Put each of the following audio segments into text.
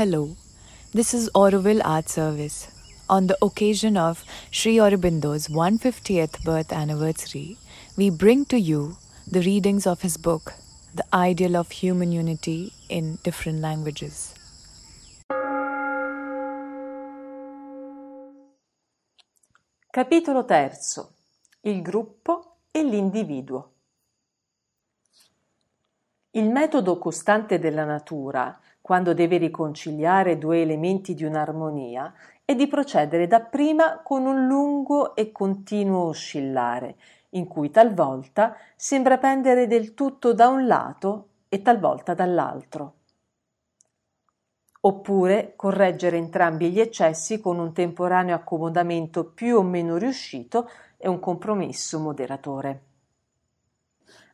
Hello, this is Auroville Art Service. On the occasion of Sri Aurobindo's 150th birth anniversary, we bring to you the readings of his book, The Ideal of Human Unity in Different Languages. Capitolo terzo. Il gruppo e l'individuo. Il metodo costante della natura, quando deve riconciliare due elementi di un'armonia, è di procedere dapprima con un lungo e continuo oscillare, in cui talvolta sembra pendere del tutto da un lato e talvolta dall'altro. Oppure correggere entrambi gli eccessi con un temporaneo accomodamento più o meno riuscito e un compromesso moderatore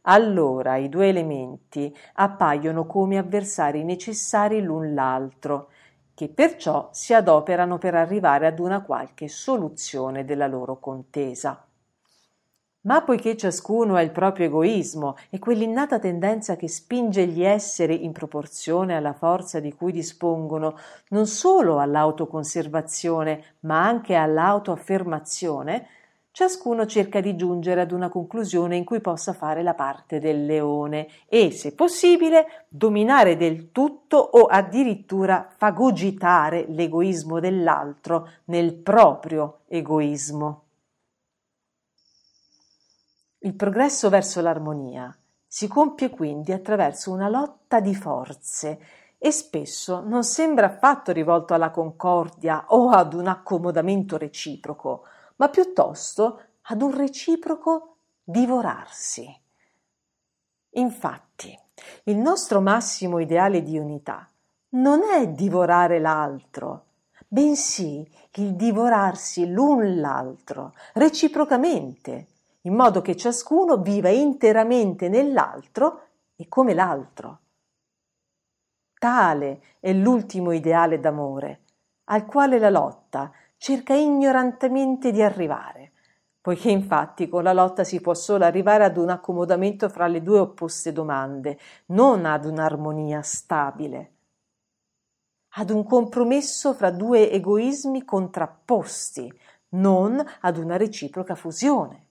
allora i due elementi appaiono come avversari necessari l'un l'altro, che perciò si adoperano per arrivare ad una qualche soluzione della loro contesa. Ma poiché ciascuno ha il proprio egoismo e quell'innata tendenza che spinge gli esseri in proporzione alla forza di cui dispongono non solo all'autoconservazione, ma anche all'autoaffermazione, ciascuno cerca di giungere ad una conclusione in cui possa fare la parte del leone e, se possibile, dominare del tutto o addirittura fagogitare l'egoismo dell'altro nel proprio egoismo. Il progresso verso l'armonia si compie quindi attraverso una lotta di forze e spesso non sembra affatto rivolto alla concordia o ad un accomodamento reciproco, ma piuttosto ad un reciproco divorarsi. Infatti, il nostro massimo ideale di unità non è divorare l'altro, bensì il divorarsi l'un l'altro, reciprocamente, in modo che ciascuno viva interamente nell'altro e come l'altro. Tale è l'ultimo ideale d'amore, al quale la lotta cerca ignorantemente di arrivare, poiché infatti con la lotta si può solo arrivare ad un accomodamento fra le due opposte domande, non ad un'armonia stabile, ad un compromesso fra due egoismi contrapposti, non ad una reciproca fusione.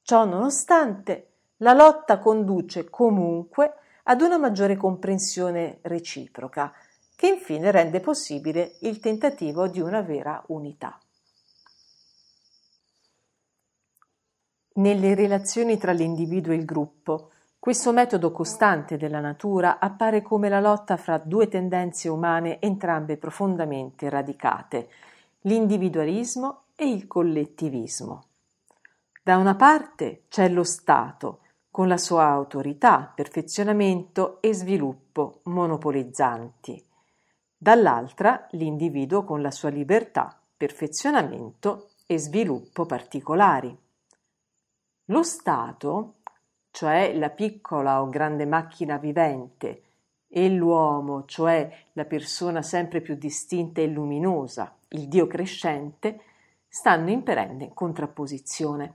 Ciò nonostante, la lotta conduce comunque ad una maggiore comprensione reciproca, che infine rende possibile il tentativo di una vera unità. Nelle relazioni tra l'individuo e il gruppo, questo metodo costante della natura appare come la lotta fra due tendenze umane entrambe profondamente radicate, l'individualismo e il collettivismo. Da una parte c'è lo Stato, con la sua autorità, perfezionamento e sviluppo monopolizzanti dall'altra l'individuo con la sua libertà, perfezionamento e sviluppo particolari. Lo Stato, cioè la piccola o grande macchina vivente, e l'uomo, cioè la persona sempre più distinta e luminosa, il Dio crescente, stanno in perenne contrapposizione.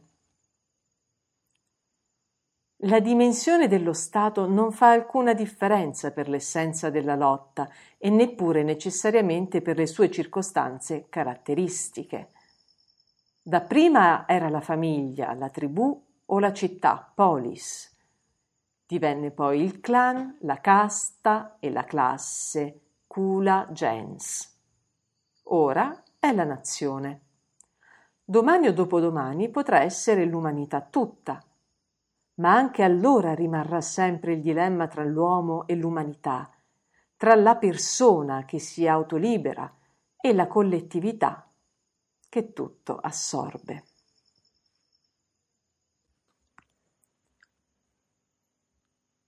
La dimensione dello Stato non fa alcuna differenza per l'essenza della lotta e neppure necessariamente per le sue circostanze caratteristiche. Dapprima era la famiglia, la tribù o la città, polis. Divenne poi il clan, la casta e la classe, cula gens. Ora è la nazione. Domani o dopodomani potrà essere l'umanità tutta ma anche allora rimarrà sempre il dilemma tra l'uomo e l'umanità, tra la persona che si autolibera e la collettività che tutto assorbe.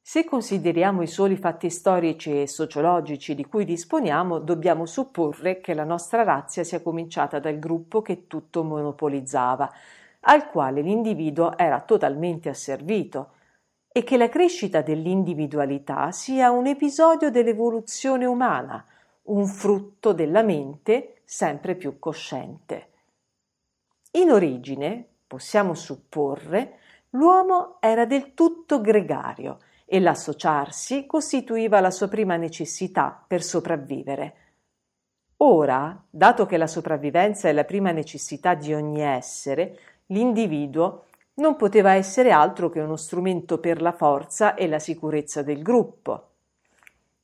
Se consideriamo i soli fatti storici e sociologici di cui disponiamo, dobbiamo supporre che la nostra razza sia cominciata dal gruppo che tutto monopolizzava, al quale l'individuo era totalmente asservito e che la crescita dell'individualità sia un episodio dell'evoluzione umana, un frutto della mente sempre più cosciente. In origine, possiamo supporre, l'uomo era del tutto gregario e l'associarsi costituiva la sua prima necessità per sopravvivere. Ora, dato che la sopravvivenza è la prima necessità di ogni essere, l'individuo non poteva essere altro che uno strumento per la forza e la sicurezza del gruppo.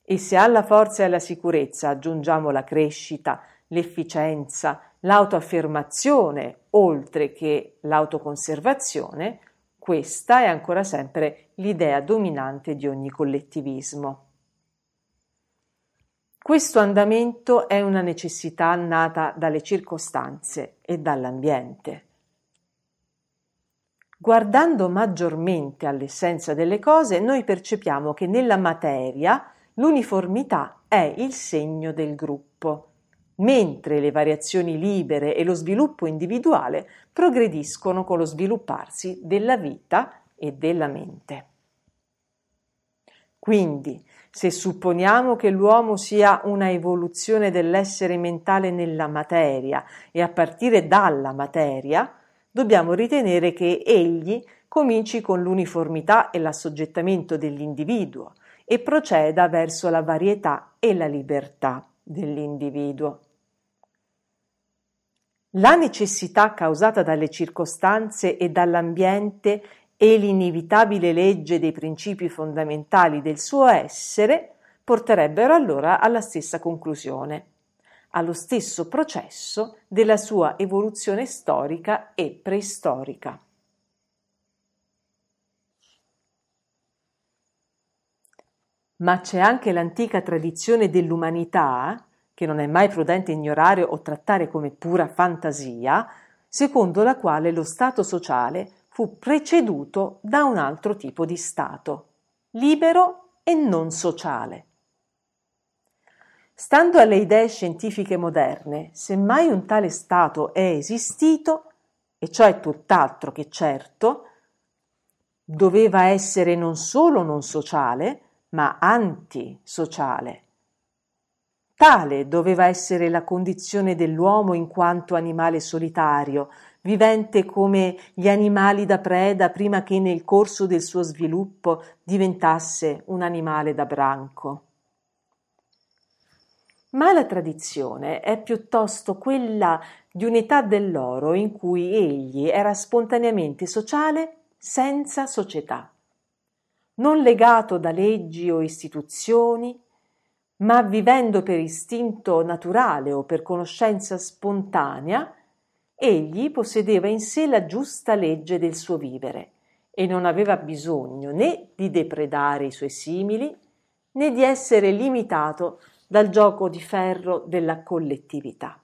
E se alla forza e alla sicurezza aggiungiamo la crescita, l'efficienza, l'autoaffermazione, oltre che l'autoconservazione, questa è ancora sempre l'idea dominante di ogni collettivismo. Questo andamento è una necessità nata dalle circostanze e dall'ambiente. Guardando maggiormente all'essenza delle cose, noi percepiamo che nella materia l'uniformità è il segno del gruppo mentre le variazioni libere e lo sviluppo individuale progrediscono con lo svilupparsi della vita e della mente. Quindi, se supponiamo che l'uomo sia una evoluzione dell'essere mentale nella materia e a partire dalla materia, dobbiamo ritenere che egli cominci con l'uniformità e l'assoggettamento dell'individuo e proceda verso la varietà e la libertà dell'individuo. La necessità causata dalle circostanze e dall'ambiente e l'inevitabile legge dei principi fondamentali del suo essere porterebbero allora alla stessa conclusione, allo stesso processo della sua evoluzione storica e preistorica. Ma c'è anche l'antica tradizione dell'umanità che non è mai prudente ignorare o trattare come pura fantasia, secondo la quale lo Stato sociale fu preceduto da un altro tipo di Stato, libero e non sociale. Stando alle idee scientifiche moderne, se mai un tale Stato è esistito, e ciò è tutt'altro che certo, doveva essere non solo non sociale, ma antisociale. Tale doveva essere la condizione dell'uomo in quanto animale solitario, vivente come gli animali da preda prima che nel corso del suo sviluppo diventasse un animale da branco. Ma la tradizione è piuttosto quella di un'età dell'oro in cui egli era spontaneamente sociale senza società, non legato da leggi o istituzioni, ma vivendo per istinto naturale o per conoscenza spontanea, egli possedeva in sé la giusta legge del suo vivere e non aveva bisogno né di depredare i suoi simili né di essere limitato dal gioco di ferro della collettività.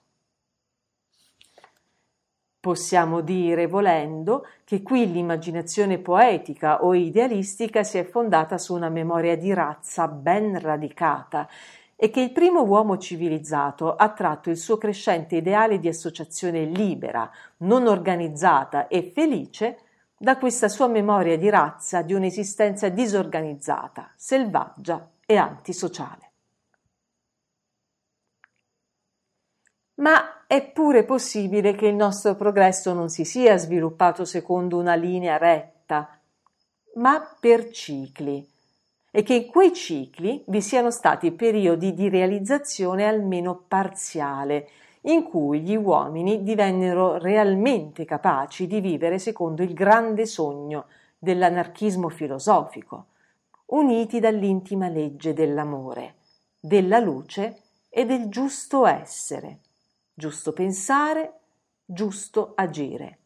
Possiamo dire, volendo, che qui l'immaginazione poetica o idealistica si è fondata su una memoria di razza ben radicata e che il primo uomo civilizzato ha tratto il suo crescente ideale di associazione libera, non organizzata e felice da questa sua memoria di razza di un'esistenza disorganizzata, selvaggia e antisociale. Ma è pure possibile che il nostro progresso non si sia sviluppato secondo una linea retta, ma per cicli, e che in quei cicli vi siano stati periodi di realizzazione almeno parziale, in cui gli uomini divennero realmente capaci di vivere secondo il grande sogno dell'anarchismo filosofico, uniti dall'intima legge dell'amore, della luce e del giusto essere giusto pensare, giusto agire,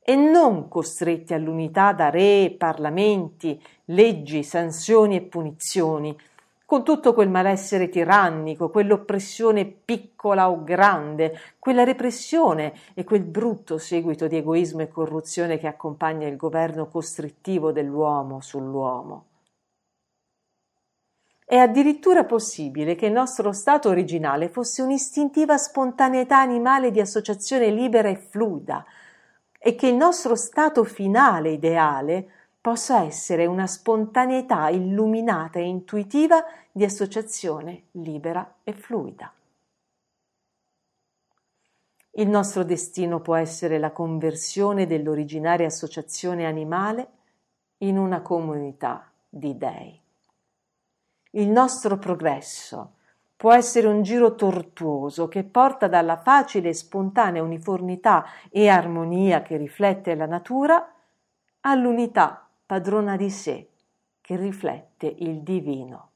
e non costretti all'unità da re, parlamenti, leggi, sanzioni e punizioni, con tutto quel malessere tirannico, quell'oppressione piccola o grande, quella repressione e quel brutto seguito di egoismo e corruzione che accompagna il governo costrittivo dell'uomo sull'uomo. È addirittura possibile che il nostro stato originale fosse un'istintiva spontaneità animale di associazione libera e fluida e che il nostro stato finale ideale possa essere una spontaneità illuminata e intuitiva di associazione libera e fluida. Il nostro destino può essere la conversione dell'originaria associazione animale in una comunità di dei. Il nostro progresso può essere un giro tortuoso che porta dalla facile e spontanea uniformità e armonia che riflette la natura all'unità padrona di sé che riflette il divino.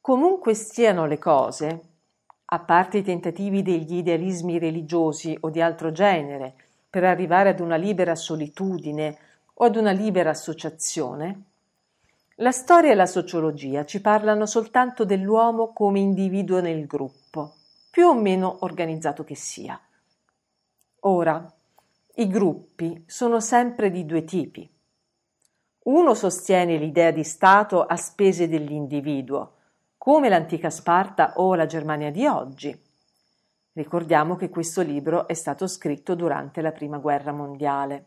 Comunque stiano le cose, a parte i tentativi degli idealismi religiosi o di altro genere per arrivare ad una libera solitudine o ad una libera associazione, la storia e la sociologia ci parlano soltanto dell'uomo come individuo nel gruppo, più o meno organizzato che sia. Ora, i gruppi sono sempre di due tipi. Uno sostiene l'idea di Stato a spese dell'individuo, come l'antica Sparta o la Germania di oggi. Ricordiamo che questo libro è stato scritto durante la Prima Guerra Mondiale.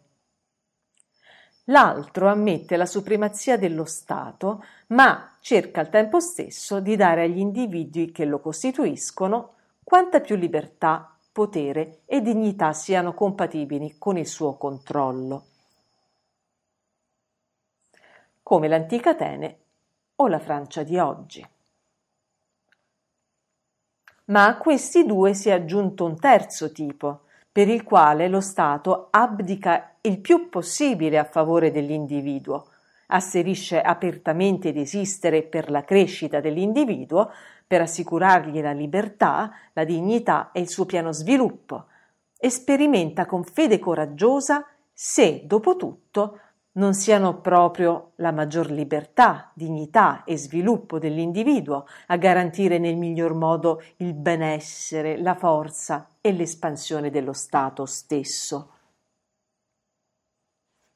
L'altro ammette la supremazia dello Stato, ma cerca al tempo stesso di dare agli individui che lo costituiscono quanta più libertà, potere e dignità siano compatibili con il suo controllo. Come l'antica Atene o la Francia di oggi. Ma a questi due si è aggiunto un terzo tipo, per il quale lo Stato abdica il più possibile a favore dell'individuo, asserisce apertamente di esistere per la crescita dell'individuo, per assicurargli la libertà, la dignità e il suo pieno sviluppo, e sperimenta con fede coraggiosa se, dopo tutto, non siano proprio la maggior libertà, dignità e sviluppo dell'individuo a garantire nel miglior modo il benessere, la forza e l'espansione dello Stato stesso.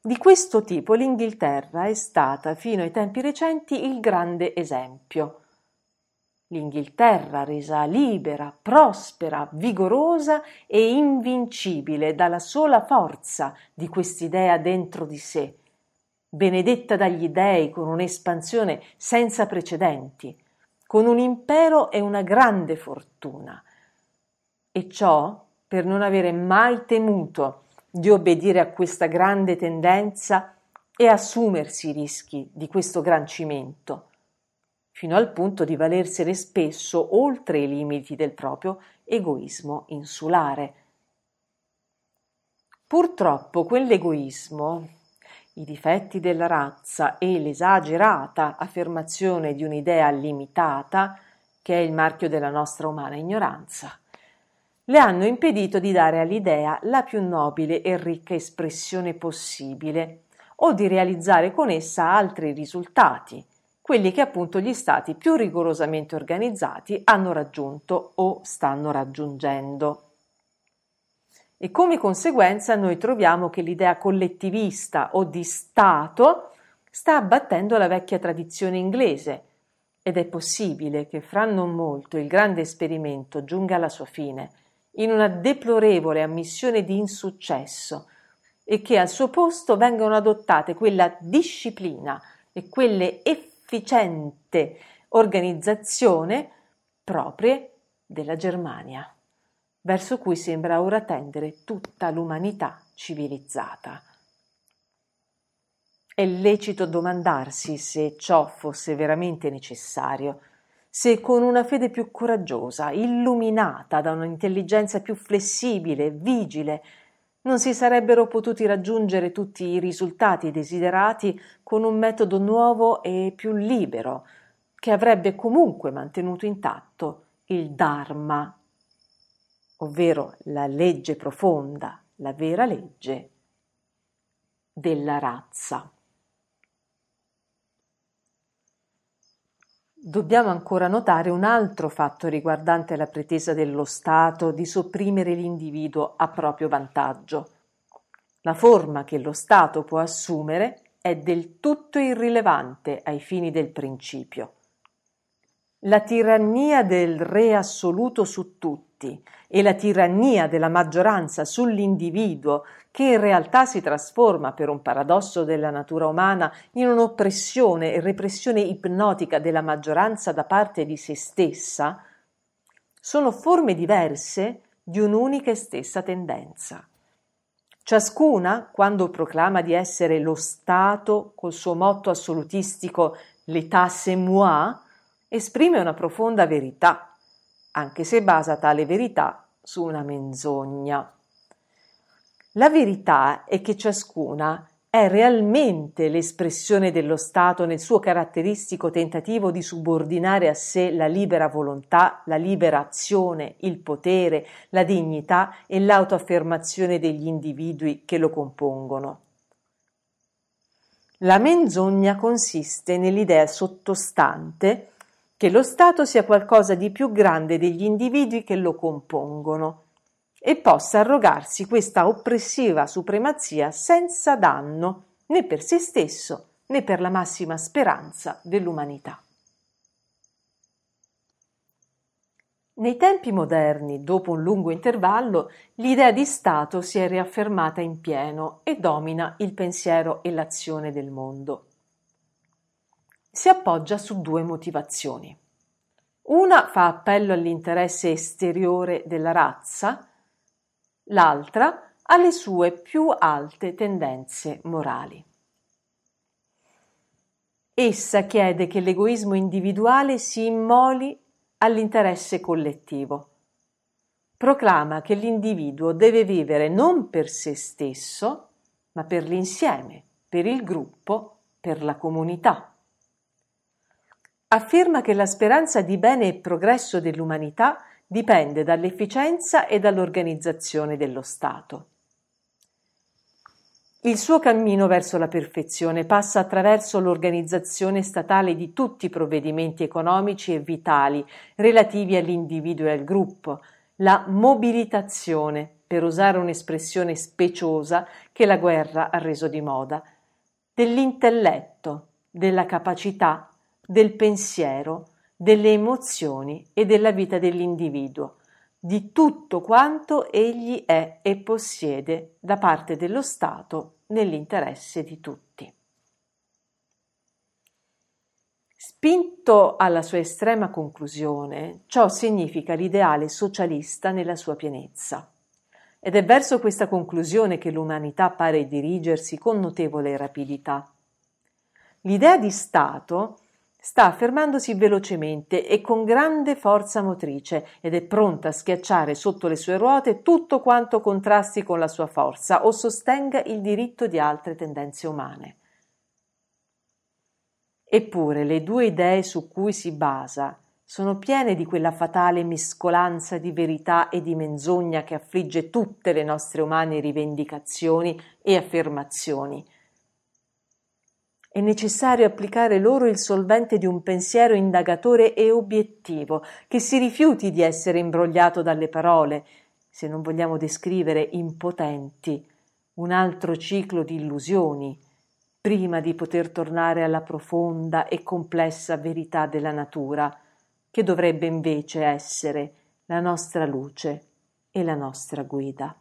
Di questo tipo l'Inghilterra è stata fino ai tempi recenti il grande esempio. L'Inghilterra resa libera, prospera, vigorosa e invincibile dalla sola forza di quest'idea dentro di sé, benedetta dagli dei con un'espansione senza precedenti, con un impero e una grande fortuna. E ciò per non avere mai temuto di obbedire a questa grande tendenza e assumersi i rischi di questo gran cimento, fino al punto di valersene spesso oltre i limiti del proprio egoismo insulare. Purtroppo quell'egoismo i difetti della razza e l'esagerata affermazione di un'idea limitata, che è il marchio della nostra umana ignoranza, le hanno impedito di dare all'idea la più nobile e ricca espressione possibile o di realizzare con essa altri risultati, quelli che appunto gli stati più rigorosamente organizzati hanno raggiunto o stanno raggiungendo. E come conseguenza noi troviamo che l'idea collettivista o di Stato sta abbattendo la vecchia tradizione inglese. Ed è possibile che fra non molto il grande esperimento giunga alla sua fine in una deplorevole ammissione di insuccesso e che al suo posto vengano adottate quella disciplina e quelle efficiente organizzazione proprie della Germania verso cui sembra ora tendere tutta l'umanità civilizzata. È lecito domandarsi se ciò fosse veramente necessario, se con una fede più coraggiosa, illuminata da un'intelligenza più flessibile e vigile, non si sarebbero potuti raggiungere tutti i risultati desiderati con un metodo nuovo e più libero, che avrebbe comunque mantenuto intatto il Dharma ovvero la legge profonda, la vera legge della razza. Dobbiamo ancora notare un altro fatto riguardante la pretesa dello Stato di sopprimere l'individuo a proprio vantaggio. La forma che lo Stato può assumere è del tutto irrilevante ai fini del principio. La tirannia del re assoluto su tutti e la tirannia della maggioranza sull'individuo, che in realtà si trasforma per un paradosso della natura umana in un'oppressione e repressione ipnotica della maggioranza da parte di se stessa, sono forme diverse di un'unica e stessa tendenza, Ciascuna, quando proclama di essere lo Stato col suo motto assolutistico l'État c'est moi, esprime una profonda verità, anche se basa tale verità su una menzogna. La verità è che ciascuna è realmente l'espressione dello Stato nel suo caratteristico tentativo di subordinare a sé la libera volontà, la libera azione, il potere, la dignità e l'autoaffermazione degli individui che lo compongono. La menzogna consiste nell'idea sottostante che lo Stato sia qualcosa di più grande degli individui che lo compongono e possa arrogarsi questa oppressiva supremazia senza danno né per se stesso né per la massima speranza dell'umanità. Nei tempi moderni, dopo un lungo intervallo, l'idea di Stato si è riaffermata in pieno e domina il pensiero e l'azione del mondo. Si appoggia su due motivazioni. Una fa appello all'interesse esteriore della razza, l'altra alle sue più alte tendenze morali. Essa chiede che l'egoismo individuale si immoli all'interesse collettivo. Proclama che l'individuo deve vivere non per se stesso, ma per l'insieme, per il gruppo, per la comunità. Afferma che la speranza di bene e progresso dell'umanità dipende dall'efficienza e dall'organizzazione dello Stato. Il suo cammino verso la perfezione passa attraverso l'organizzazione statale di tutti i provvedimenti economici e vitali relativi all'individuo e al gruppo, la mobilitazione, per usare un'espressione speciosa che la guerra ha reso di moda, dell'intelletto, della capacità, del pensiero, delle emozioni e della vita dell'individuo, di tutto quanto egli è e possiede da parte dello Stato nell'interesse di tutti. Spinto alla sua estrema conclusione, ciò significa l'ideale socialista nella sua pienezza. Ed è verso questa conclusione che l'umanità pare dirigersi con notevole rapidità. L'idea di Stato Sta affermandosi velocemente e con grande forza motrice ed è pronta a schiacciare sotto le sue ruote tutto quanto contrasti con la sua forza o sostenga il diritto di altre tendenze umane. Eppure le due idee su cui si basa sono piene di quella fatale mescolanza di verità e di menzogna che affligge tutte le nostre umane rivendicazioni e affermazioni è necessario applicare loro il solvente di un pensiero indagatore e obiettivo, che si rifiuti di essere imbrogliato dalle parole, se non vogliamo descrivere impotenti un altro ciclo di illusioni, prima di poter tornare alla profonda e complessa verità della natura, che dovrebbe invece essere la nostra luce e la nostra guida.